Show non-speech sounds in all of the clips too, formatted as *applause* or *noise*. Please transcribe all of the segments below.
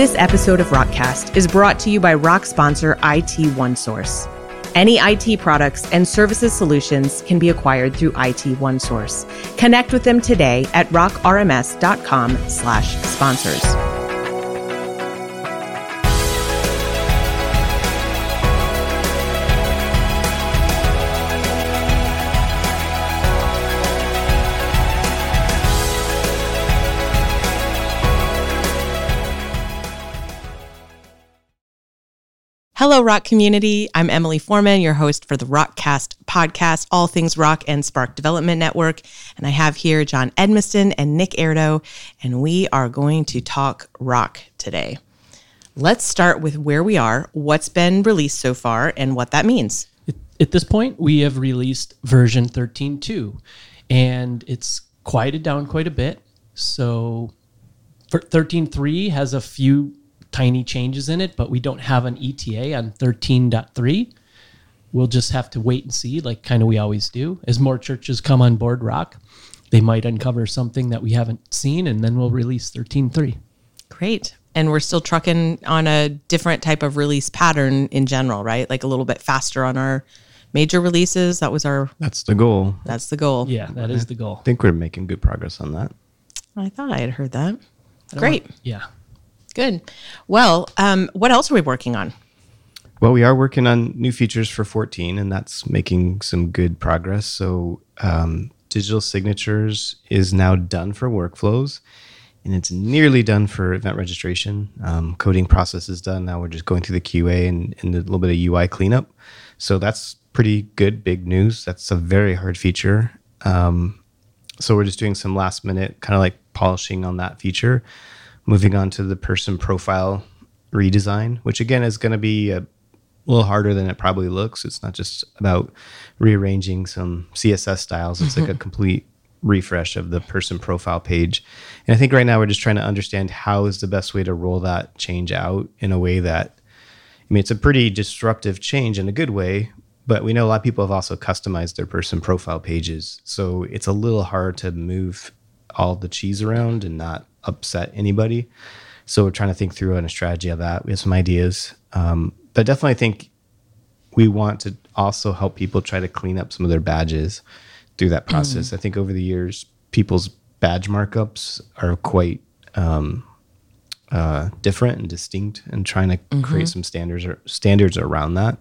This episode of Rockcast is brought to you by Rock sponsor IT OneSource. Any IT products and services solutions can be acquired through IT OneSource. Connect with them today at rockrms.com slash sponsors. Hello, Rock community. I'm Emily Foreman, your host for the Rockcast podcast, all things rock and Spark Development Network. And I have here Jon Edmiston and Nick Airdo, and we are going to talk rock today. Let's start with where we are, what's been released so far, and what that means. At this point, we have released version 13.2, and it's quieted down quite a bit. So, 13.3 has a few tiny changes in it, but we don't have an ETA on 13.3. We'll just have to wait and see, like kind of we always do. As more churches come on board rock, they might uncover something that we haven't seen, and then we'll release 13.3. Great. And we're still trucking on a different type of release pattern in general, right? Like a little bit faster on our major releases. That was our. That's the goal. That's the goal. Yeah, that is the goal. I think we're making good progress on that. I thought I had heard that. Great. Yeah. Good. Well, um, what else are we working on? Well, we are working on new features for 14, and that's making some good progress. So, um, digital signatures is now done for workflows, and it's nearly done for event registration. Um, coding process is done. Now we're just going through the QA and, and a little bit of UI cleanup. So, that's pretty good, big news. That's a very hard feature. Um, so, we're just doing some last minute kind of like polishing on that feature moving on to the person profile redesign, which again is going to be a little harder than it probably looks. It's not just about rearranging some CSS styles, it's like a mm-hmm. complete refresh of the person profile page. And I think right now we're just trying to understand how is the best way to roll that change out in a way that I mean it's a pretty disruptive change in a good way, but we know a lot of people have also customized their person profile pages. So it's a little hard to move all the cheese around and not upset anybody. So we're trying to think through on a strategy of that. We have some ideas, um, but definitely think we want to also help people try to clean up some of their badges through that process. Mm. I think over the years, people's badge markups are quite um, uh, different and distinct, and trying to mm-hmm. create some standards or standards around that,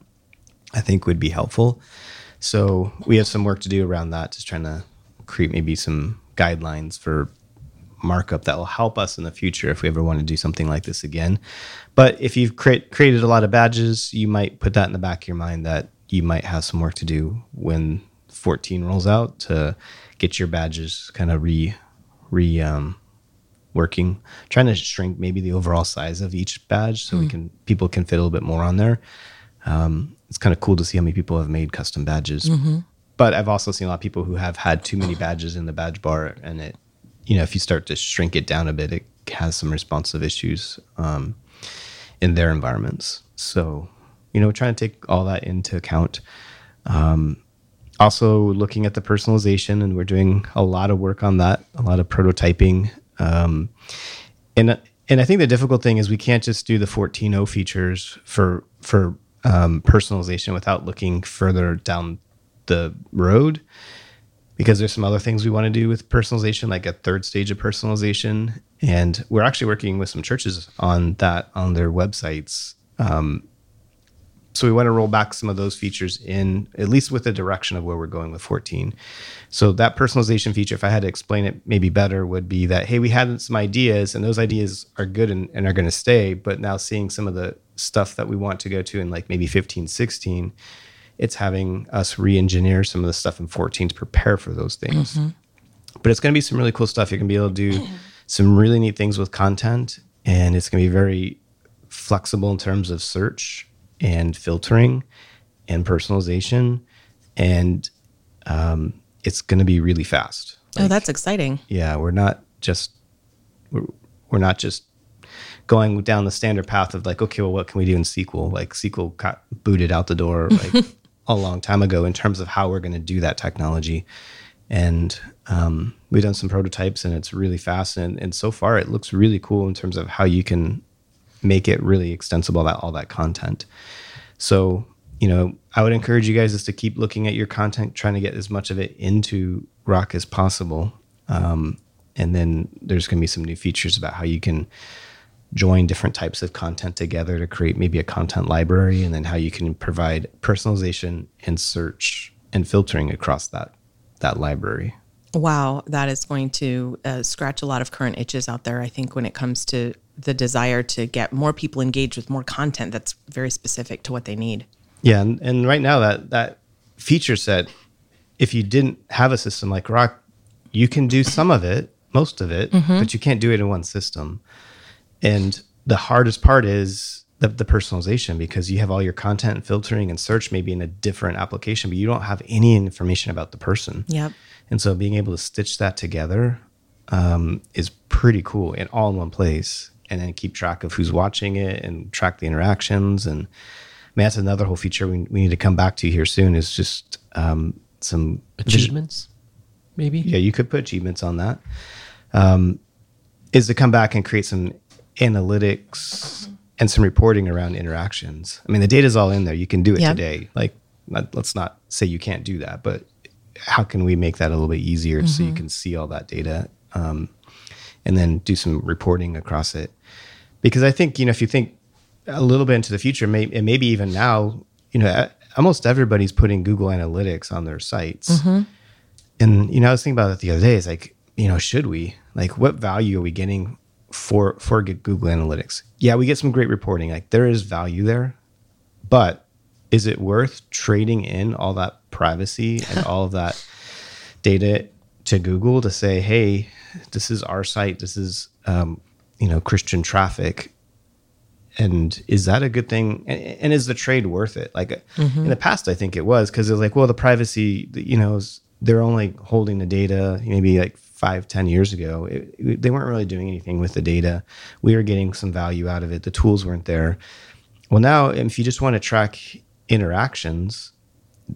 I think would be helpful. So we have some work to do around that, just trying to create maybe some guidelines for markup that will help us in the future if we ever want to do something like this again. But if you've create, created a lot of badges, you might put that in the back of your mind that you might have some work to do when 14 rolls out to get your badges kind of re re um, working. Trying to shrink maybe the overall size of each badge so mm. we hmm. can people can fit a little bit more on there. Um, it's kind of cool to see how many people have made custom badges. Mm-hmm. But I've also seen a lot of people who have had too many badges in the badge bar and it you know, if you start to shrink it down a bit, it has some responsive issues um, in their environments. So, you know, trying to take all that into account. Um, also, looking at the personalization, and we're doing a lot of work on that, a lot of prototyping. Um, and and I think the difficult thing is we can't just do the 14.0 features for for um, personalization without looking further down the road because there's some other things we want to do with personalization, like a third stage of personalization. And we're actually working with some churches on that on their websites. Um, so we want to roll back some of those features in, at least with the direction of where we're going with 14. So that personalization feature, if I had to explain it maybe better, would be that, hey, we had some ideas and those ideas are good and, and are going to stay, but now seeing some of the stuff that we want to go to in like maybe 15, 16, it's having us re-engineer some of the stuff in 14 to prepare for those things. Mm-hmm. But it's going to be some really cool stuff. You're going to be able to do *clears throat* some really neat things with content, and it's going to be very flexible in terms of search and filtering and personalization, and um, it's going to be really fast. Like, oh, that's exciting! Yeah, we're not just we're, we're not just going down the standard path of like, okay, well, what can we do in SQL? Like SQL got booted out the door. Like *laughs* a long time ago in terms of how we're going to do that technology. And um, we've done some prototypes and it's really fast. And, and so far, it looks really cool in terms of how you can make it really extensible that all that content. So, you know, I would encourage you guys just to keep looking at your content, trying to get as much of it into Rock as possible. Um, and then there's going to be some new features about how you can join different types of content together to create maybe a content library, and then how you can provide personalization and search and filtering across that that library. Wow, that is going to uh, scratch a lot of current itches out there. I think when it comes to the desire to get more people engaged with more content that's very specific to what they need. Yeah, and, and right now that that feature set, if you didn't have a system like Rock, you can do some of it, most of it, mm-hmm. but you can't do it in one system. And the hardest part is the, the personalization because you have all your content and filtering and search maybe in a different application, but you don't have any information about the person. Yep. And so being able to stitch that together um, is pretty cool and all in one place and then keep track of who's watching it and track the interactions. And I mean, that's another whole feature we, we need to come back to here soon is just um, some achievements, maybe. Yeah, you could put achievements on that. Um, is to come back and create some analytics and some reporting around interactions. I mean, the data is all in there. You can do it today. Like, let's not say you can't do that, but how can we make that a little bit easier mm-hmm. so you mm-hmm. can see all that data um, and then do some reporting across it? Because I think, you know, if you think a little bit into the future, may, and maybe even now, you know, almost everybody's putting Google Analytics on their sites. Mm-hmm. And, you know, I was thinking about it the other day. It's like, you know, should we? Like, what value are we getting for for Google Analytics. Yeah, we get some great reporting. Like there is value there, but is it worth trading in all that privacy and *laughs* all of that data to Google to say, hey, this is our site, this is um, you know Christian traffic, and is that a good thing? And, and is the trade worth it? Like mm-hmm. in the past, I think it was because it was like, well, the privacy, you know, they're only holding the data maybe like five, ten years ago, it, it, they weren't really doing anything with the data. We were getting some value out of it. The tools weren't there. Well, now, if you just want to track interactions,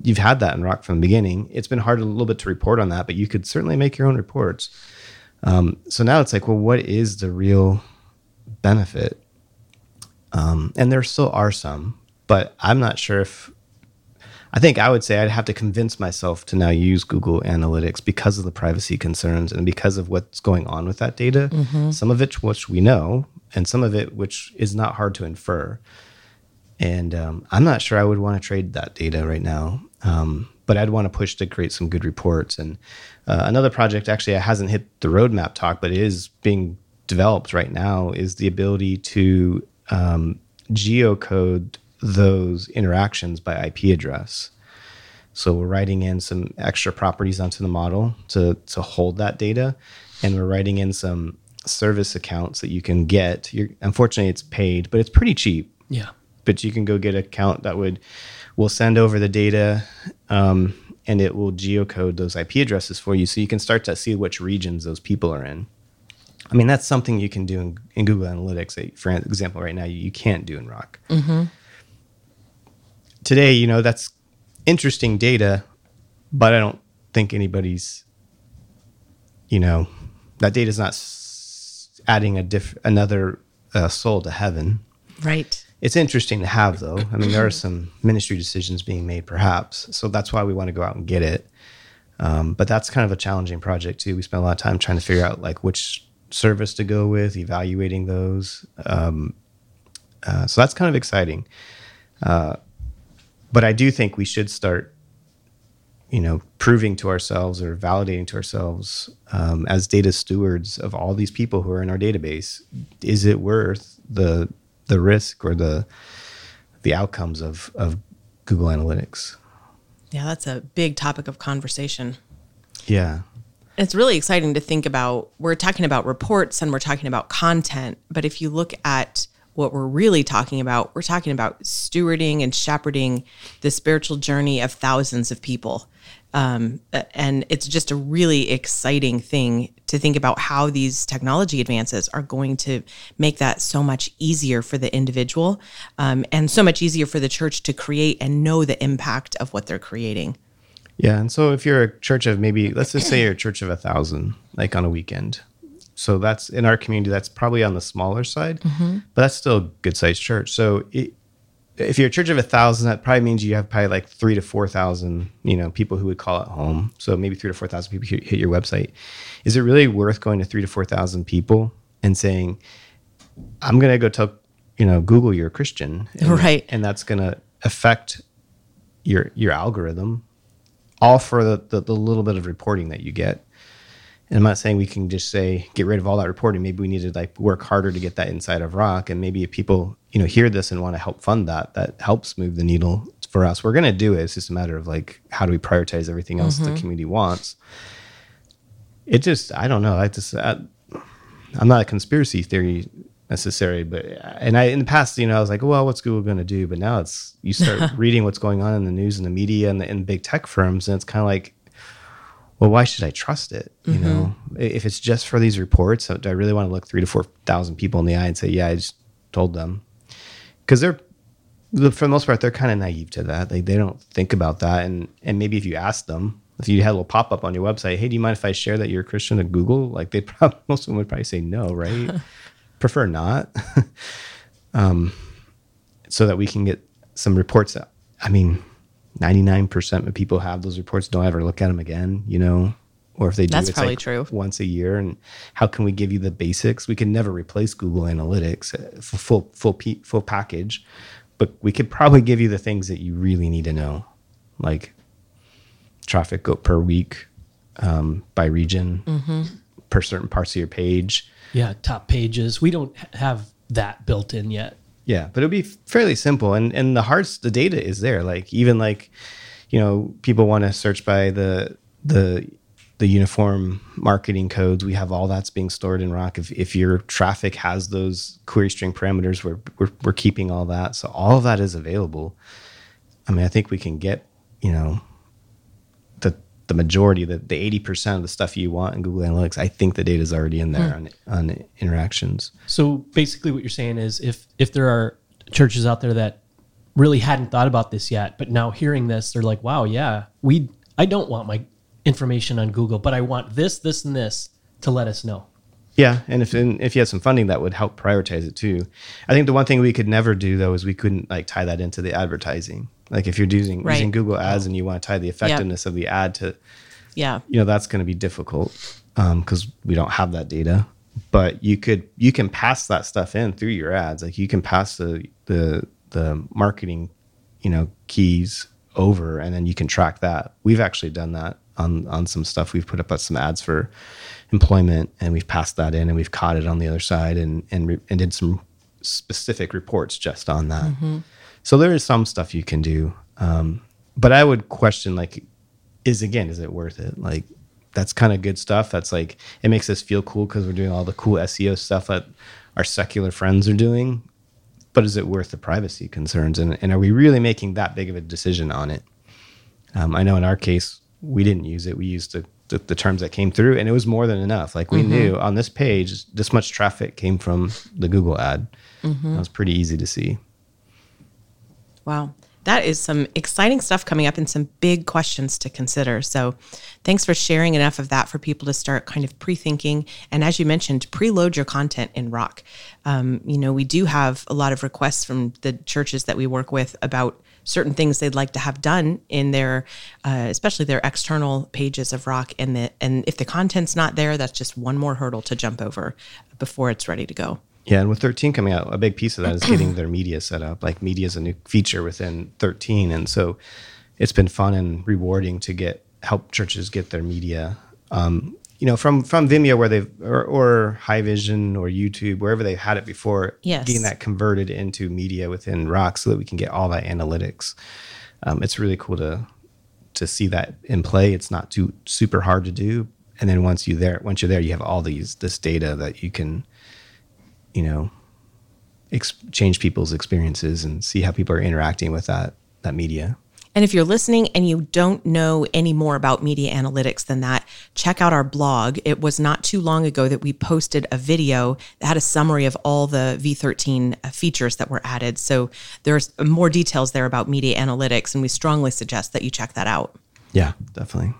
you've had that in Rock from the beginning. It's been hard a little bit to report on that, but you could certainly make your own reports. Um, so now it's like, well, what is the real benefit? Um, and there still are some, but I'm not sure if I think I would say I'd have to convince myself to now use Google Analytics because of the privacy concerns and because of what's going on with that data. Mm-hmm. Some of it which we know, and some of it which is not hard to infer. And um, I'm not sure I would want to trade that data right now. Um, but I'd want to push to create some good reports. And uh, another project actually hasn't hit the roadmap talk, but it is being developed right now is the ability to um, geocode those interactions by IP address. So we're writing in some extra properties onto the model to, to hold that data. And we're writing in some service accounts that you can get. You're, unfortunately, it's paid, but it's pretty cheap. Yeah. But you can go get an account that would will send over the data um, and it will geocode those IP addresses for you so you can start to see which regions those people are in. I mean, that's something you can do in, in Google Analytics. For example, right now, you, you can't do in Rock. Mm-hmm today, you know, that's interesting data, but I don't think anybody's, you know, that data is not adding a diff- another uh, soul to heaven. Right. It's interesting to have, though. I mean, there are some ministry decisions being made, perhaps. So that's why we want to go out and get it. Um, but that's kind of a challenging project too. We spent a lot of time trying to figure out like which service to go with, evaluating those. Um, uh, so that's kind of exciting. Uh, but I do think we should start, you know, proving to ourselves or validating to ourselves um, as data stewards of all these people who are in our database. Is it worth the the risk or the the outcomes of of Google Analytics? Yeah, that's a big topic of conversation. Yeah. It's really exciting to think about. We're talking about reports and we're talking about content, but if you look at what we're really talking about, we're talking about stewarding and shepherding the spiritual journey of thousands of people. Um, and it's just a really exciting thing to think about how these technology advances are going to make that so much easier for the individual um, and so much easier for the church to create and know the impact of what they're creating. Yeah. And so if you're a church of maybe, let's just say you're a church of a thousand, like on a weekend, So that's in our community. That's probably on the smaller side, mm-hmm. but that's still a good sized church. So it, if you're a church of a thousand, that probably means you have probably like three to four thousand, you know, people who would call it home. So maybe three to four thousand people hit hit your website. Is it really worth going to three to four thousand people and saying, "I'm going to go tell, you know, Google you're a Christian," and, *laughs* Right. And that's going to affect your your algorithm, all for the, the the little bit of reporting that you get. And I'm not saying we can just say get rid of all that reporting. Maybe we need to like work harder to get that inside of Rock. And maybe if people you know hear this and want to help fund that, that helps move the needle for us. We're gonna do it. It's just a matter of like how do we prioritize everything else the mm-hmm. community wants. It just I don't know. I just I, I'm not a conspiracy theory necessary, but and I in the past you know I was like well what's Google gonna do? But now it's you start *laughs* reading what's going on in the news and the media and the and big tech firms and it's kind of like well, why should I trust it? You know, if it's just for these reports, do I really want to look three to four thousand people in the eye and say, "Yeah, I just told them," because they're for the most part they're kind of naive to that. Like they don't think about that, and and maybe if you ask them, if you had a little pop up on your website, "Hey, do you mind if I share that you're a Christian to Google?" Like they *laughs* probably most of them would probably say no, right? *laughs* Prefer not, *laughs* um, so that we can get some reports. Out. I mean, 99% of people have those reports don't ever look at them again you know or if they do That's it's probably like true. once a year and how can we give you the basics we can never replace google analytics uh, full full full package but we could probably give you the things that you really need to know like traffic go per week um, by region Mm-hmm. per certain parts of your page Yeah, top pages. We don't have that built in yet. Yeah, but it'll be fairly simple, and and the hearts, the data is there. Like even like, you know, people want to search by the the the uniform marketing codes. We have all that's being stored in Rock. If if your traffic has those query string parameters, we're we're, we're keeping all that. So all of that is available. I mean, I think we can get you know the the majority, the the eighty percent of the stuff you want in Google Analytics. I think the data is already in there hmm. on on interactions. So basically, what you're saying is, if if there are churches out there that really hadn't thought about this yet, but now hearing this, they're like, "Wow, yeah, we I don't want my information on Google, but I want this, this, and this to let us know." Yeah, and if and if you had some funding, that would help prioritize it too. I think the one thing we could never do though is we couldn't like tie that into the advertising. Like if you're using Right. using Google Ads and you want to tie the effectiveness of the ad to, Yeah. you know, that's going to be difficult um, because we don't have that data. But you could you can pass that stuff in through your ads. Like you can pass the the the marketing, you know, keys over, and then you can track that. We've actually done that on on some stuff. We've put up uh, some ads for employment, and we've passed that in, and we've caught it on the other side, and and re- and did some specific reports just on that. Mm-hmm. So there is some stuff you can do, um, but I would question like, is again, is it worth it? Like that's kind of good stuff. That's like it makes us feel cool because we're doing all the cool SEO stuff that our secular friends are doing. But is it worth the privacy concerns? And, and are we really making that big of a decision on it? Um, I know in our case, we didn't use it. We used the, the, the terms that came through, and it was more than enough. Like we knew on this page, this much traffic came from the Google ad. That was pretty easy to see. Wow. That is some exciting stuff coming up and some big questions to consider. So, thanks for sharing enough of that for people to start kind of pre thinking. And as you mentioned, preload your content in Rock. Um, you know, we do have a lot of requests from the churches that we work with about certain things they'd like to have done in their, uh, especially their external pages of Rock. And, the, and if the content's not there, that's just one more hurdle to jump over before it's ready to go. Yeah, and with 13 coming out, a big piece of that is getting their media set up. Like media is a new feature within 13, and so it's been fun and rewarding to get help churches get their media. Um, you know, from from Vimeo where they've or, or High Vision or YouTube wherever they've had it before. Yes. getting that converted into media within Rock so that we can get all that analytics. Um, it's really cool to to see that in play. It's not too super hard to do, and then once you there, once you're there, you have all these this data that you can you know ex- change people's experiences and see how people are interacting with that that media And if you're listening and you don't know any more about media analytics than that, check out our blog. It was not too long ago that we posted a video that had a summary of all the V13 uh, features that were added. So there's uh, more details there about media analytics, and we strongly suggest that you check that out. yeah definitely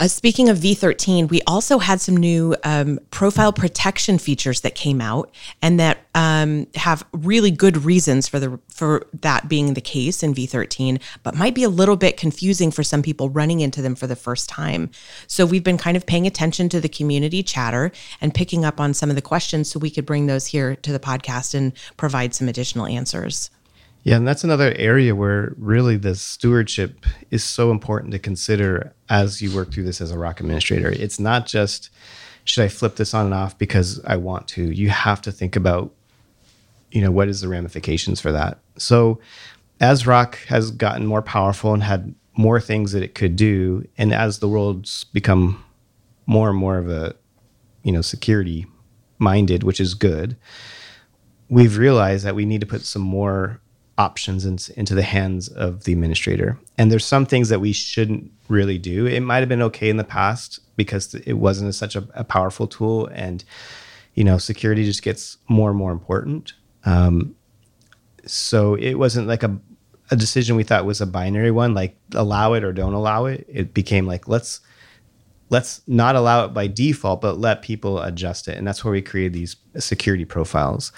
Uh, speaking of V13, we also had some new um, profile protection features that came out, and that um, have really good reasons for the for that being the case in V13, but might be a little bit confusing for some people running into them for the first time. So we've been kind of paying attention to the community chatter and picking up on some of the questions, so we could bring those here to the podcast and provide some additional answers. Yeah, and that's another area where really the stewardship is so important to consider as you work through this as a rock administrator. It's not just should I flip this on and off because I want to. You have to think about, you know, what is the ramifications for that. So as rock has gotten more powerful and had more things that it could do, and as the world's become more and more of a, you know, security minded, which is good, we've realized that we need to put some more options in, into the hands of the administrator. And there's some things that we shouldn't really do. It might have been okay in the past because it wasn't such a, a, powerful tool, and you know, security just gets more and more important. Um, so it wasn't like a a decision we thought was a binary one, like allow it or don't allow it. It became like let's let's not allow it by default, but let people adjust it, and that's where we created these security profiles.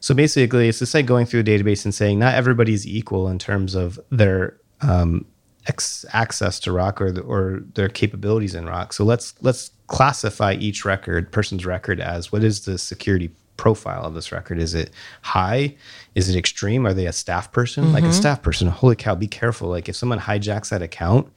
So basically, it's just like going through a database and saying not everybody's equal in terms of their um, ex- access to rock or, the, or their capabilities in rock. So let's let's classify each record, person's record, as what is the security profile of this record? Is it high? Is it extreme? Are they a staff person? Mm-hmm. Like a mm-hmm. staff person, holy cow, be careful. Like if someone hijacks that account,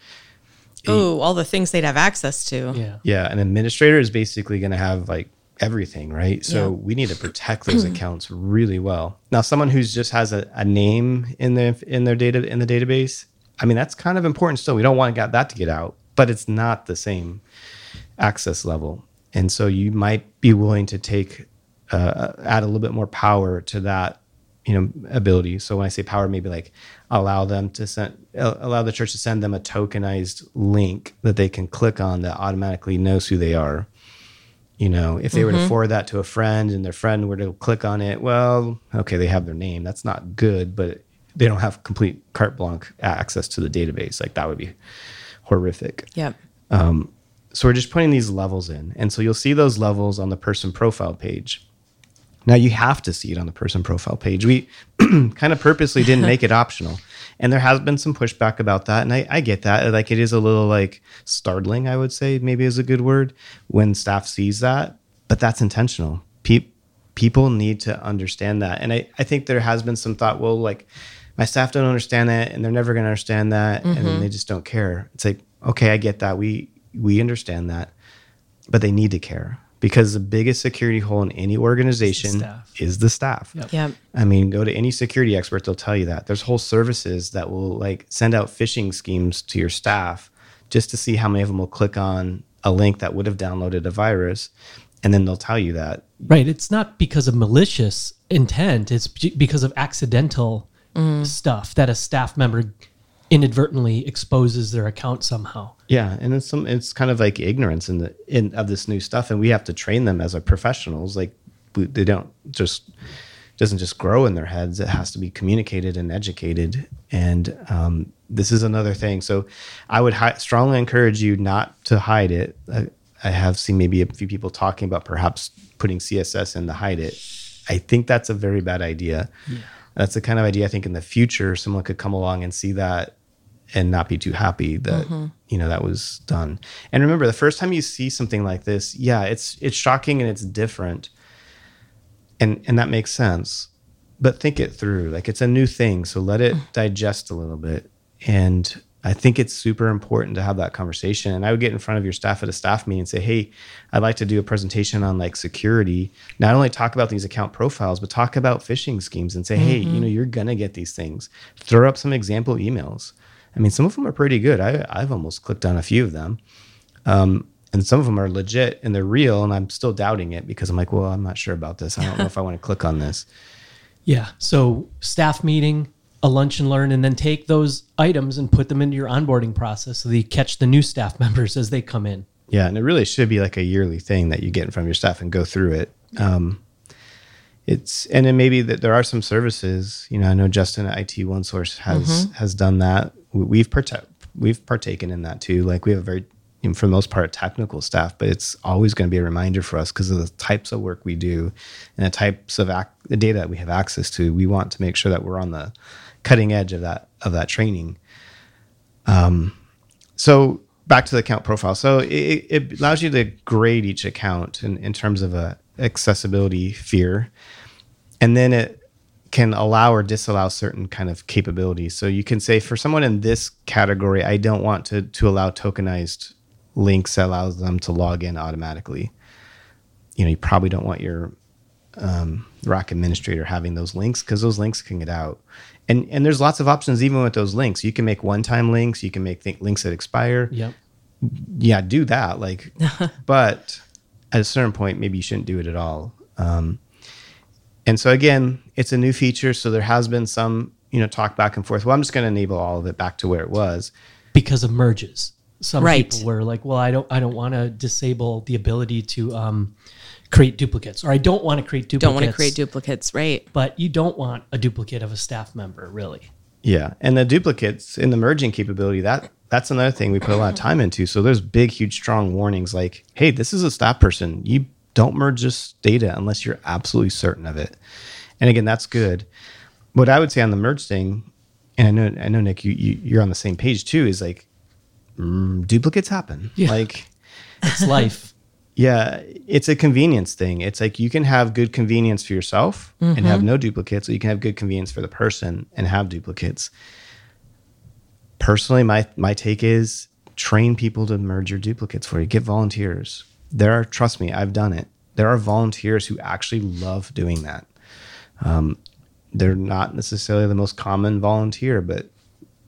Oh, all the things they'd have access to. Yeah. Yeah. An administrator is basically going to have like everything, right? So yeah. we need to protect those *clears throat* accounts really well. Now, someone who's just has a, a name in their in their data in the database, I mean, that's kind of important still. We don't want that to get out, but it's not the same access level. And so you might be willing to take uh, add a little bit more power to that, you know, ability. So when I say power, maybe like allow them to send allow the church to send them a tokenized link that they can click on that automatically knows who they are you know if they mm-hmm. were to mm-hmm. forward that to a friend and their friend were to click on it well okay they have their name. That's not good but they don't have complete carte blanche access to the database. Like that would be horrific. Yep. Um, so we're just putting these levels in. And so you'll see those levels on the person profile page. Now you have to see it on the person profile page. We *clears throat* kind of purposely didn't *laughs* make it optional and there has been some pushback about that and I, I, get that. Like it is a little like startling i would say maybe is a good word when staff sees that but that's intentional. Pe- people need to understand that. And I, I think there has been some thought well like my staff don't understand that and they're never going to understand that mm-hmm. and then they just don't care. It's like okay i get that. We we understand that but they need to care because the biggest security hole in any organization the is the staff. Yep. yep. I mean, go to any security expert, they'll tell you that. There's whole services that will like send out phishing schemes to your staff just to see how many of them will click on a link that would have downloaded a virus. And then they'll tell you that. Right. It's not because of malicious intent, it's because of accidental mm. stuff that a staff member inadvertently exposes their account somehow. Yeah, and it's some it's kind of like ignorance in the in of this new stuff, and we have to train them as a professionals. Like we, they don't just doesn't just grow in their heads; it has to be communicated and educated. And um, this is another thing. So I would hi- strongly encourage you not to hide it. I, I have seen maybe a few people talking about perhaps putting CSS in to hide it. I think that's a very bad idea. Yeah. That's the kind of idea I think in the future someone could come along and see that and not be too happy that mm-hmm. you know that was done. And remember, the first time you see something like this, yeah, it's it's shocking and it's different, and and that makes sense. But think it through. Like it's a new thing, so let it digest a little bit. And I think it's super important to have that conversation. And I would get in front of your staff at a staff meeting and say, "Hey, I'd like to do a presentation on like security. Not only talk about these account profiles, but talk about phishing schemes and say, mm-hmm. hey, you mm-hmm. know, you're gonna get these things. Throw up some example emails." I mean, some of them are pretty good. I, I've almost clicked on a few of them. Um, and some of them are legit and they're real. And I'm still doubting it because I'm like, well, I'm not sure about this. I don't know if I want to *laughs* click on this. Yeah. So, staff meeting, a lunch and learn, and then take those items and put them into your onboarding process so that you catch the new staff *laughs* members as they come in. Yeah. And it really should be like a yearly thing that you get in front of your staff and go through it. Um, it's and then maybe that there are some services. You know, I know Justin at IT OneSource has mm-hmm. has done that. We've part- we've partaken in that too. Like we have a very for the most part technical staff, but it's always going to be a reminder for us because of the types of work we do and the types of ac- the data that we have access to. We want to make sure that we're on the cutting edge of that of that training. Um, so back to the account profile. So it, it allows you to grade each account in, in terms of a accessibility fear, and then it can allow or disallow certain kind of capabilities. So you can say for someone in this category, I don't want to to allow tokenized links that allows them to log in automatically. You know, you probably don't want your um, Rock administrator having those links because those links can get out. And and there's lots of options even with those links. You can make one-time links. You can make th- links that expire. Yep. Yeah, do that. Like, *laughs* but at a certain point, maybe you shouldn't do it at all. Um, and so again, it's a new feature, so there has been some you know talk back and forth. Well, I'm just going to enable all of it back to where it was. Because of merges. Some Right. people were like, well, I don't I don't want to disable the ability to um, create duplicates, or I don't want to create duplicates. Don't want to create duplicates, right? but you don't want a duplicate of a staff member, really. Yeah, and the duplicates in the merging capability that that's another thing we put a lot of time into. So there's big, huge, strong warnings like, "Hey, this is a staff person. You don't merge this data unless you're absolutely certain of it." And again, that's good. What I would say on the merge thing, and I know, I know, Nick, you, you you're on the same page too. Is like mm, duplicates happen. Yeah. Like, *laughs* It's life. yeah, it's a convenience thing. It's like you can have good convenience for yourself and have no duplicates, or you can have good convenience for the person and have duplicates. Personally, my my take is train people to merge your duplicates for you. Get volunteers. There are, trust me, I've done it. There are volunteers who actually love doing that. Um, they're not necessarily the most common volunteer, but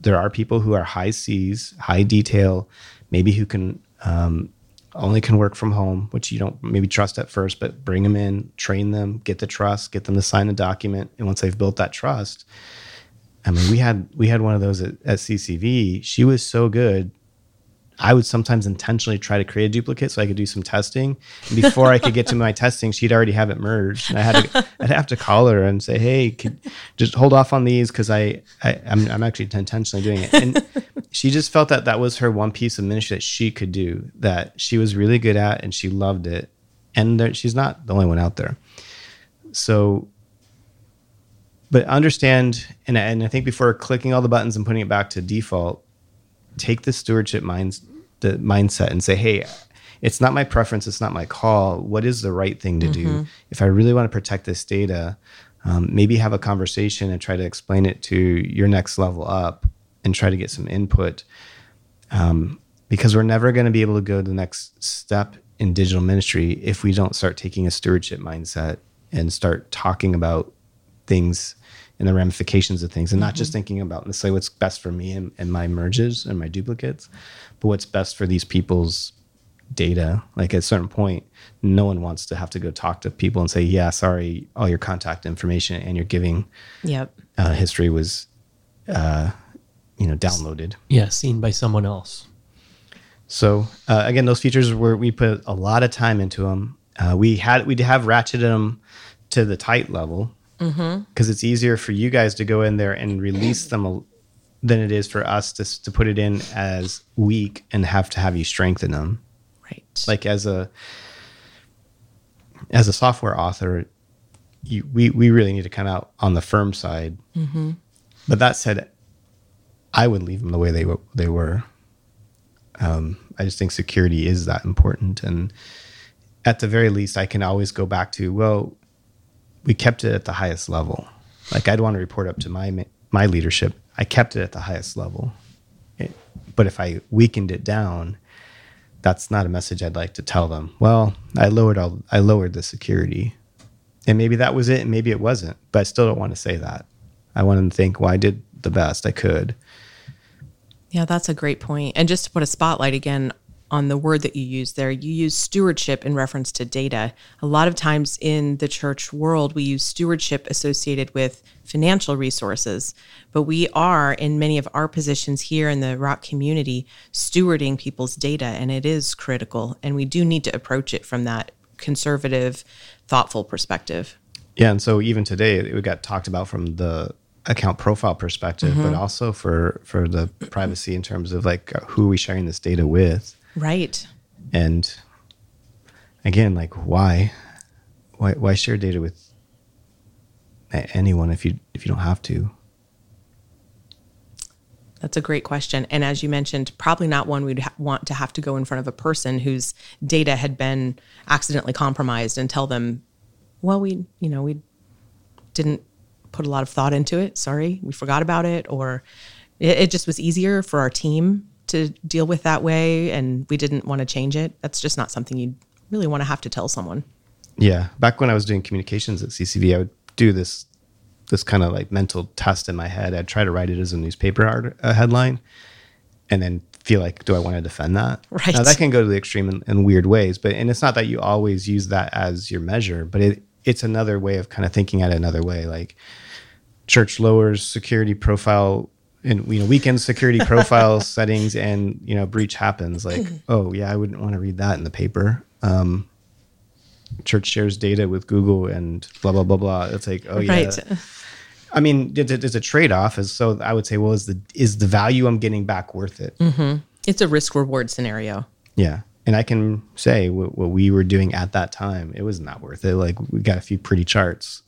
there are people who are high C's, high detail, maybe who can um, only can work from home, which you don't maybe trust at first, but bring them in, train them, get the trust, get them to sign a document, and once they've built that trust, I mean, we had we had one of those at, at CCV. She was so good. I would sometimes intentionally try to create a duplicate so I could do some testing. And before I could get to *laughs* my testing, she'd already have it merged. And I had to, I'd have to call her and say, "Hey, could, just hold off on these because I, I I'm, I'm actually intentionally doing it." And she just felt that that was her one piece of ministry that she could do that she was really good at and she loved it. And there, she's not the only one out there. So but understand and, and i think before clicking all the buttons and putting it back to default take the stewardship minds the mindset and say hey it's not my preference it's not my call. What is the right thing to do? If i really want to protect this data um, maybe have a conversation and try to explain it to your next level up and try to get some input um, because we're never going to be able to go to the next step in digital ministry if we don't start taking a stewardship mindset and start talking about things and the ramifications of things and not just thinking about necessarily what's best for me and, and my merges and my duplicates but what's best for these people's data like at a certain point no one wants to have to go talk to people and say yeah sorry all your contact information and your giving Yep. uh, history was uh, you know downloaded Yeah, seen by someone else. So uh, again, those features were we put a lot of time into them. Uh, we had we have ratcheted them to the tight level because it's easier for you guys to go in there and release them a, than it is for us to to put it in as weak and have to have you strengthen them. Right. Like as a as a software author, you, we we really need to come out on the firm side. But that said, I would leave them the way they were, they were. Um, I just think security is that important, and at the very least, I can always go back to well, we kept it at the highest level. Like I'd want to report up to my my leadership. I kept it at the highest level, It- but if I weakened it down, that's not a message I'd like to tell them. Well, I lowered all I lowered the security, and maybe that was it, and maybe it wasn't. But I still don't want to say that. I want them to think, well, I did the best I could. Yeah, that's a great point. And just to put a spotlight again on the word that you use there, you use stewardship in reference to data. A lot of times in the church world, we use stewardship associated with financial resources, but we are in many of our positions here in the rock community stewarding people's data, and it is critical. And we do need to approach it from that conservative, thoughtful perspective. Yeah, and so even today it got talked about from the account profile perspective, but mm-hmm. also for for the privacy in terms of like who are we sharing this data with. Right. And again, like why, why, why share data with anyone if you if you don't have to? That's a great question. And as you mentioned, probably not one we'd ha- want to have to go in front of a person whose data had been accidentally compromised and tell them, well, we, you know, we didn't put a lot of thought into it. Sorry, we forgot about it. Or it, it just was easier for our team to deal with that way. And we didn't want to change it. That's just not something you'd really want to have to tell someone. Yeah, back when I was doing communications at CCV, I would do this this kind of like mental test in my head. I'd try to write it as a newspaper art, a headline, and then feel like, do I want to defend that? Right. Now that can go to the extreme in, in weird ways, but and it's not that you always use that as your measure, but it it's another way of kind of thinking at it another way. Like church lowers security profile and you know weekend security profile *laughs* settings and you know breach happens like *laughs* oh yeah i wouldn't want to read that in the paper. Um church shares data with google and blah blah blah blah. It's like oh yeah. Right. i mean it- it- there's a trade-off. Is so i would say well is the is the value i'm getting back worth it? It's a risk reward scenario. yeah. And i can say what, what we were doing at that time it was not worth it. Like we got a few pretty charts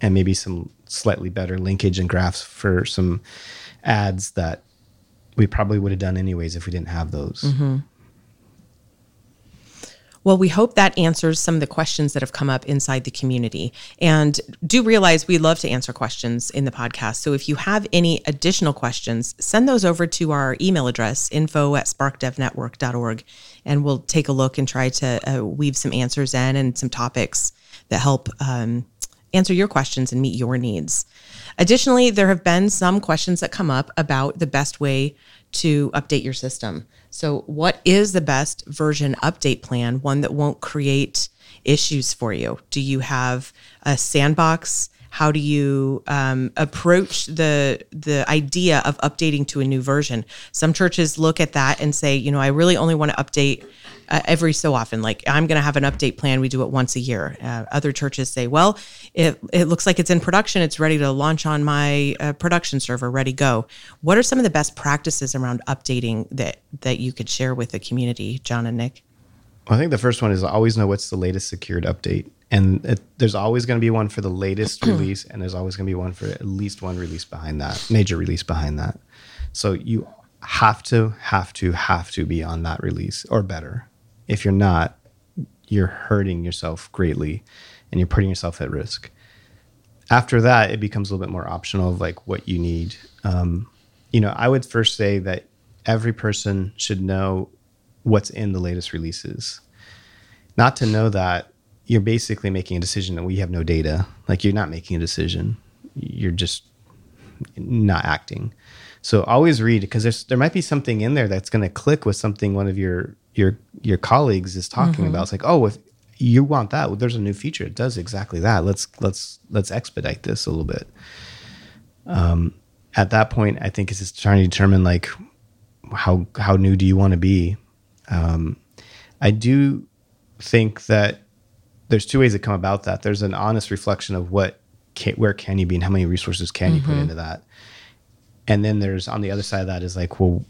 and maybe some slightly better linkage and graphs for some ads that we probably would have done anyways if we didn't have those Well, we hope that answers some of the questions that have come up inside the community. And do realize we love to answer questions in the podcast. So if you have any additional questions, send those over to our email address, info at sparkdevnetwork.org, and we'll take a look and try to uh, weave some answers in and some topics that help um, answer your questions and meet your needs. Additionally, there have been some questions that come up about the best way to update your system. So, what is the best version update plan? One that won't create issues for you? Do you have a sandbox? How do you um, approach the the idea of updating to a new version? Some churches look at that and say, you know, I really only want to update uh, every so often. Like I'm going to have an update plan. We do it once a year. Uh, other churches say, well, it, it looks like it's in production. It's ready to launch on my uh, production server. Ready go. What are some of the best practices around updating that that you could share with the community, Jon and Nick? I think the first one is always know what's the latest secured update. And it, there's always going to be one for the latest *clears throat* release, and there's always going to be one for at least one release behind that, major release behind that. So you have to, have to, have to be on that release or better. If you're not, you're hurting yourself greatly and you're putting yourself at risk. After that, it becomes a little bit more optional of like what you need. Um, you know, I would first say that every person should know what's in the latest releases. Not to know that you're basically making a decision and we have no data. Like you're not making a decision. You're just not acting. So always read because there's there might be something in there that's going to click with something one of your your your colleagues is talking about. It's like, oh, if you want that, well, there's a new feature. It does exactly that. Let's let's let's expedite this a little bit. Um, at that point, I think it's just trying to determine like how how new do you want to be. Um, I do think that there's two ways to come about that. There's an honest reflection of what can, where can you be and how many resources can you put into that. And then there's on the other side of that is like, well,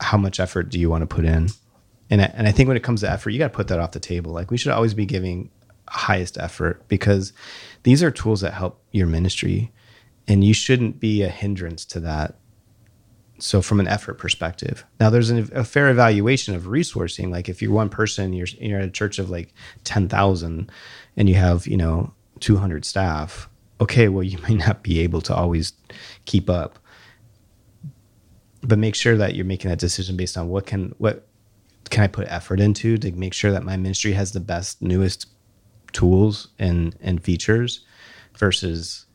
how much effort do you want to put in? And I, and I think when it comes to effort, you got to put that off the table. Like we should always be giving highest effort because these are tools that help your ministry, and you shouldn't be a hindrance to that so from an effort perspective. Now there's an, a fair evaluation of resourcing. Like if you're one person you're you're at a church of like 10,000 and you have you know 200 staff okay well you *laughs* may not be able to always keep up. But make sure that you're making that decision based on what can what can I put effort into to make sure that my ministry has the best newest tools and and features versus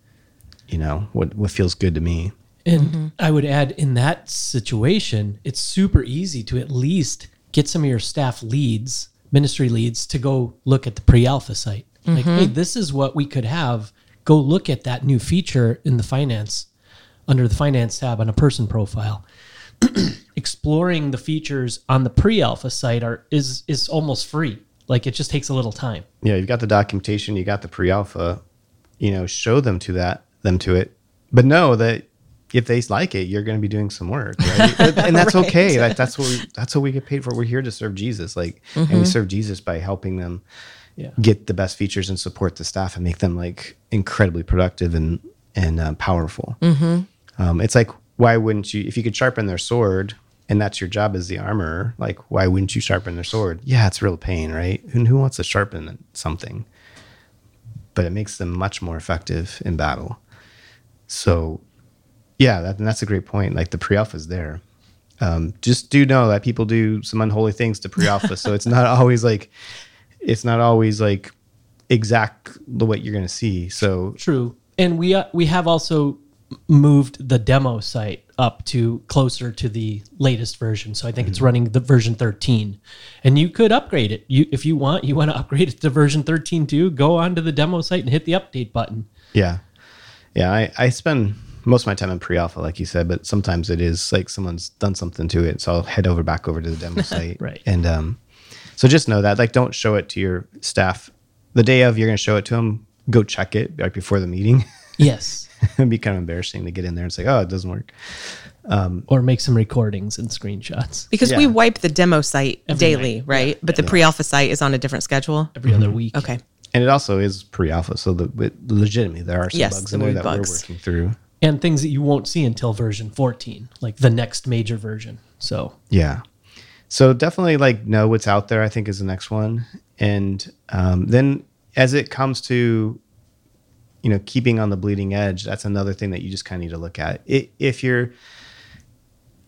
you know what what feels good to me And mm-hmm. I would add in that situation, it's super easy to at least get some of your staff leads, ministry leads, to go look at the pre alpha site. Like, hey, mm-hmm. this is what we could have. Go look at that new feature in the finance, under the finance tab on a person profile. *clears throat* Exploring the features on the pre alpha site are is is almost free. Like it just takes a little time. yeah, you've got the documentation, you got the pre-alpha, you know, show them to that, them to it, but know that if they like it, you're going to be doing some work, right? *laughs* and that's *laughs* Right. okay. Like that's what we, that's what we get paid for. We're here to serve Jesus, like, and we serve Jesus by helping them Yeah. get the best features and support the staff and make them like incredibly productive and and uh, powerful. Um, it's like why wouldn't you if you could sharpen their sword and that's your job as the armorer? Like why wouldn't you sharpen their sword? Yeah, it's real pain, right? Who, who wants to sharpen something? But it makes them much more effective in battle. So yeah, that, and that's a great point. Like the pre-alpha is there. Um, just do know that people do some unholy things to pre-alpha, so it's not *laughs* always like it's not always like exact the what you're going to see. So True. And we uh, we have also moved the demo site up to closer to the latest version. So I think it's running the version 13. And you could upgrade it. You if you want, you want to upgrade it to version 13 too, go onto the demo site and hit the update button. yeah, yeah, I, I spend most of my time in pre-alpha, like you said, but sometimes it is like someone's done something to it, so I'll head over back over to the demo *laughs* site. Right. And um, so just know that like don't show it to your staff the day of. You're going to show it to them. Go check it right before the meeting. *laughs* Yes. It'd be kind of embarrassing to get in there and say, "Oh, it doesn't work." or make some recordings and screenshots Because we wipe the demo site Every daily, night. right? But the pre-alpha site is on a different schedule. every other week. Okay. And it also is pre-alpha, so the, legitimately there are some Yes, bugs in there that bugs. we're working through. And things that you won't see until version 14, like the next major version. So Yeah. So definitely like know what's out there, I think is the next one. And um, then as it comes to, you know, keeping on the bleeding edge, that's another thing that you just kind of need to look at. I if you're,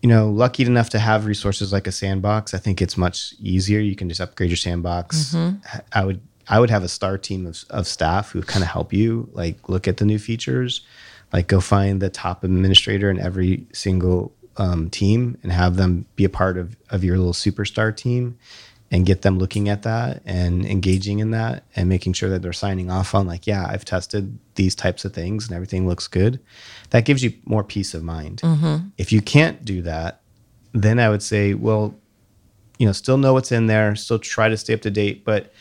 you know, lucky enough to have resources like a sandbox, I think it's much easier. You can just upgrade your sandbox. I would I would have a star team of, of staff who kind of help you like look at the new features, like go find the top administrator in every single um, team and have them be a part of, of your little superstar team and get them looking at that and engaging in that and making sure that they're signing off on like yeah i've tested these types of things and everything looks good. That gives you more peace of mind. If you can't do that then i would say well you know still know what's in there still try to stay up to date but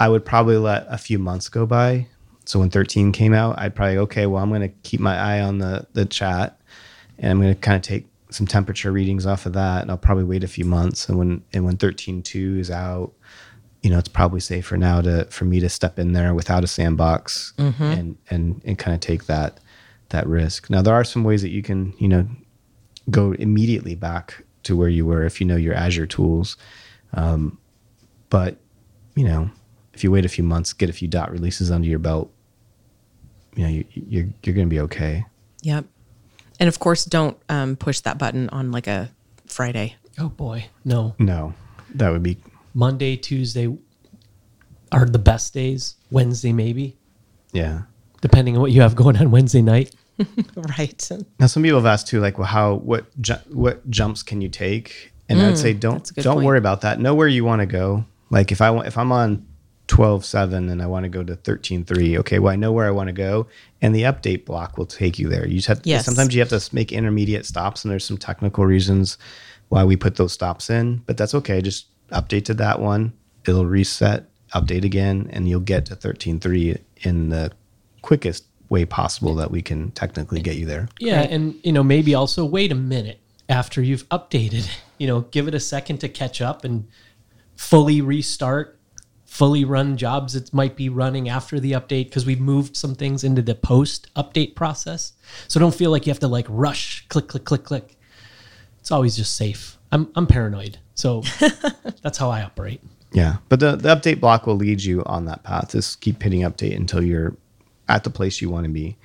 i would probably let a few months go by so when 13 came out i'd probably okay well i'm going to keep my eye on the the chat and i'm going to kind of take some temperature readings off of that and i'll probably wait a few months. And when and when 13.2 is out you know it's probably safer now to for me to step in there without a sandbox and and and kind of take that that risk. Now there are some ways that you can you know go immediately back to where you were if you know your azure tools. Um, but you know if you wait a few months get a few dot releases under your belt you know you, you're you're going to be okay Yep. And of course, don't um, push that button on like a Friday. Oh boy, no. no that would be Monday, Tuesday are the best days. Wednesday, maybe, yeah depending on what you have going on Wednesday night. *laughs* *laughs* Right. Now, some people have asked too, like, well, how what ju- what jumps can you take? And I would say, don't that's a good don't point. worry about that. Know where you want to go. Like, if I want, if I'm on twelve seven and I want to go to thirteen three, okay, well, I know where I want to go, and the update block will take you there. You just have Yes. sometimes you have to make intermediate stops, and there's some technical reasons why we put those stops in, but that's okay. Just update to that one. It'll reset, update again, and you'll get to thirteen three in the quickest way possible that we can technically get you there. Yeah, Right. and you know maybe also wait a minute after you've updated. *laughs* You know, give it a second to catch up and fully restart, fully run jobs that might be running after the update because we've moved some things into the post update process. So don't feel like you have to like rush, click, click, click, click. It's always just safe. I'm I'm paranoid, so *laughs* that's how I operate. Yeah, but the, the update block will lead you on that path. Just keep hitting update until you're at the place you want to be.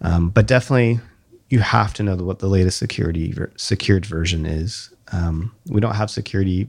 Um, but definitely, you have to know what the latest security ver- secured version is. Um, we don't have security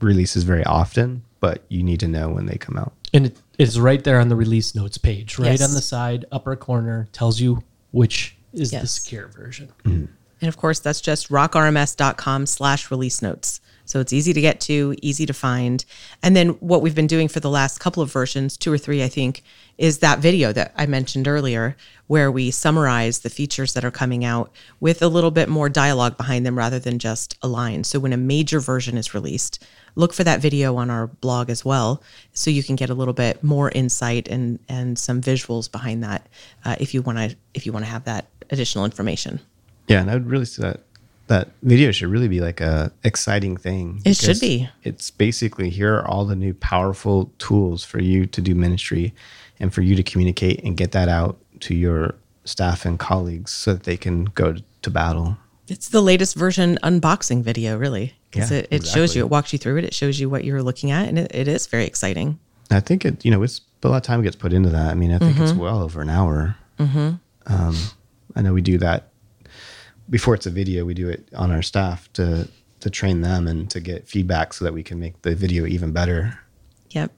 releases very often, but you need to know when they come out. And it is right there on the release notes page, right Yes. on the side upper corner, tells you which is the secure version. And And of course, that's just rockrms.com slash release notes. So it's easy to get to, easy to find. And then what we've been doing for the last couple of versions, two or three, I think, is that video that I mentioned earlier, where we summarize the features that are coming out with a little bit more dialogue behind them rather than just a line. So when a major version is released, look for that video on our blog as well, so you can get a little bit more insight and and some visuals behind that uh, if you want to if you want to have that additional information. Yeah, and I would really see that that video should really be like a exciting thing. It should be. It's basically here are all the new powerful tools for you to do ministry and for you to communicate and get that out to your staff and colleagues so that they can go to battle. It's the latest version unboxing video, really, because Yeah, it, it shows you, it walks you through it, it shows you what you're looking at, and it, it is very exciting. I think it, you know, it's a lot of time gets put into that. I mean, I think it's well over an hour. Um, I know we do that before it's a video. We do it on our staff to to train them and to get feedback so that we can make the video even better. Yep.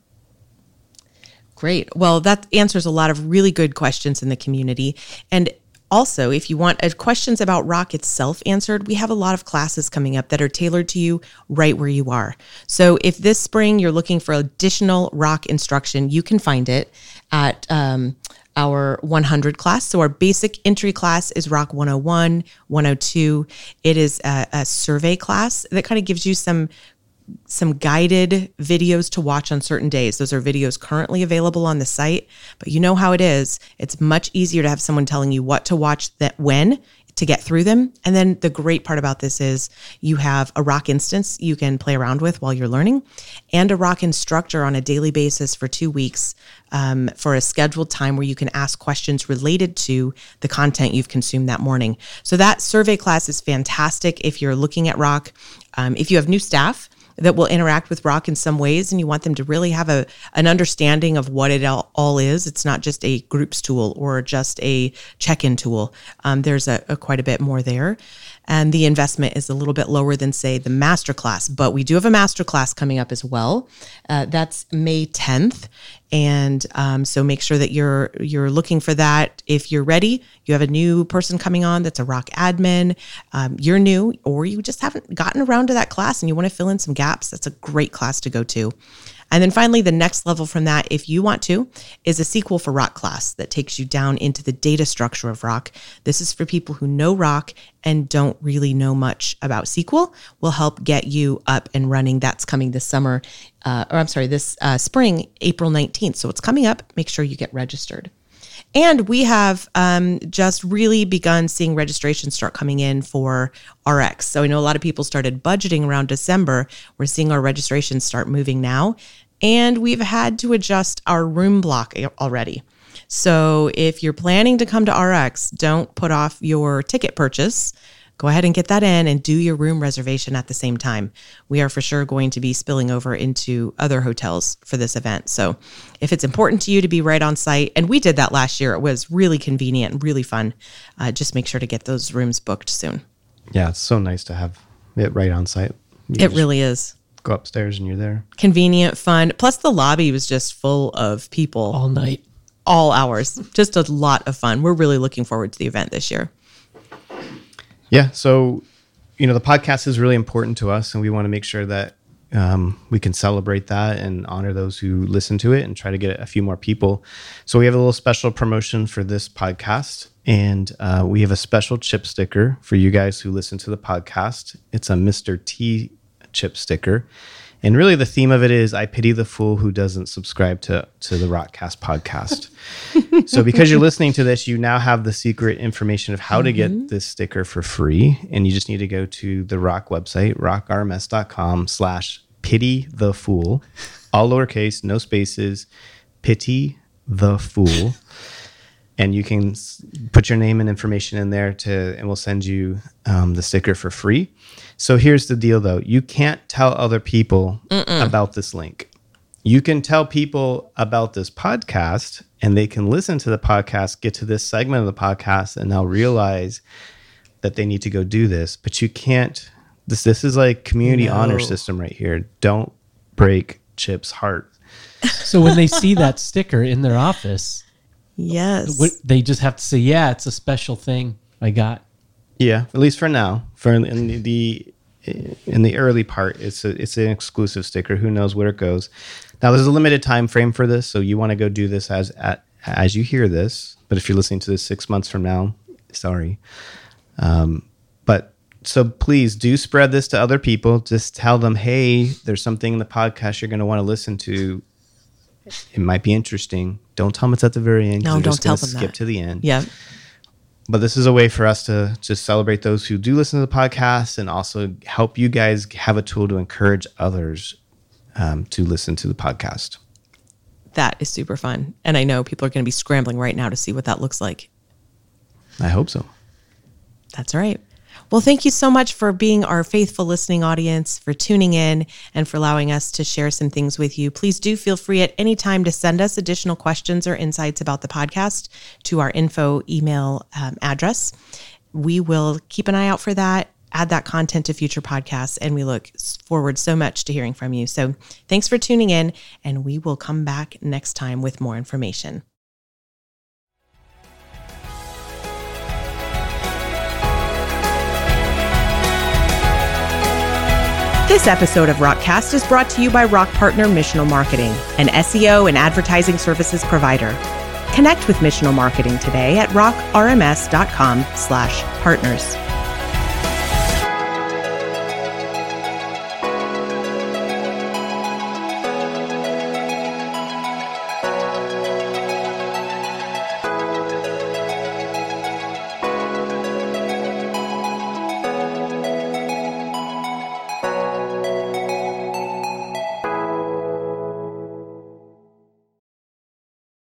Great. Well, that answers a lot of really good questions in the community. And also, if you want uh, questions about rock itself answered, we have a lot of classes coming up that are tailored to you right where you are. So, if this spring you're looking for additional rock instruction, you can find it at um, our 100 class. So, our basic entry class is Rock 101, 102. It is a, a survey class that kind of gives you some some guided videos to watch on certain days. Those are videos currently available on the site, but you know how it is. It's much easier to have someone telling you what to watch that when to get through them. And then the great part about this is you have a rock instance you can play around with while you're learning and a rock instructor on a daily basis for two weeks um, for a scheduled time where you can ask questions related to the content you've consumed that morning. So that survey class is fantastic if you're looking at rock. Um, if you have new staff, that will interact with rock in some ways and you want them to really have a an understanding of what it all, all is. It's not just a groups tool or just a check-in tool. Um, there's a, a quite a bit more there and the investment is a little bit lower than say the master class but we do have a master class coming up as well. Uh, that's may 10th and um, so make sure that you're you're looking for that. If you're ready you have a new person coming on that's a rock admin um, you're new or you just haven't gotten around to that class and you want to fill in some gaps that's a great class to go to and then finally the next level from that if you want to is a SQL for rock class that takes you down into the data structure of rock this is for people who know rock and don't really know much about SQL will help get you up and running. That's coming this summer, uh, or I'm sorry, this uh, spring, April 19th. So it's coming up. Make sure you get registered. And we have um, just really begun seeing registrations start coming in for RX. So I know a lot of people started budgeting around December. We're seeing our registrations start moving now. And we've had to adjust our room block already. So if you're planning to come to RX, don't put off your ticket purchase. Go ahead and get that in and do your room reservation at the same time. We are for sure going to be spilling over into other hotels for this event. So if it's important to you to be right on site, and we did that last year, it was really convenient and really fun. Uh, just make sure to get those rooms booked soon. Yeah, it's so nice to have it right on site. You It just really is go upstairs and you're there. convenient, fun. Plus, the lobby was just full of people all night. all hours. Just a lot of fun. We're really looking forward to the event this year. Yeah. So, you know, the podcast is really important to us, and we want to make sure that um, we can celebrate that and honor those who listen to it and try to get a few more people. So, we have a little special promotion for this podcast, and uh, we have a special chip sticker for you guys who listen to the podcast. It's a Mr. T chip sticker. And really, the theme of it is I pity the fool who doesn't subscribe to, to the Rockcast podcast. *laughs* so, because you're listening to this, you now have the secret information of how to get mm-hmm. this sticker for free. And you just need to go to the Rock website, rockrms.com slash pity the fool, all lowercase, no spaces, pity the fool. *laughs* And you can put your name and information in there to, and we'll send you um, the sticker for free. So here's the deal though you can't tell other people about this link. You can tell people about this podcast and they can listen to the podcast, get to this segment of the podcast, and they'll realize that they need to go do this. But you can't, this, this is like community honor system right here. Don't break Chip's heart. So when they see that sticker in their office, Yes. what, they just have to say, "Yeah, it's a special thing I got." Yeah, at least for now. For in the, the in the early part, it's a, it's an exclusive sticker. Who knows where it goes? Now there's a limited time frame for this, so you want to go do this as at, as you hear this. But if you're listening to this six months from now, sorry. Um, but so please do spread this to other people. Just tell them, hey, there's something in the podcast you're going to want to listen to. It might be interesting. Don't tell them it's at the very end. No, don't just tell them Skip that. to the end Yeah. but this is a way for us to just celebrate those who do listen to the podcast and also help you guys have a tool to encourage others um, to listen to the podcast. That is super fun. And I know people are going to be scrambling right now to see what that looks like. I hope so. That's right. Well, thank you so much for being our faithful listening audience, for tuning in, and for allowing us to share some things with you. Please do feel free at any time to send us additional questions or insights about the podcast to our info email um, address. We will keep an eye out for that, add that content to future podcasts, and we look forward so much to hearing from you. So thanks for tuning in, and we will come back next time with more information. This episode of Rockcast is brought to you by Rock Partner Missional Marketing, an SEO and advertising services provider. Connect with Missional Marketing today at rockrms.com/partners.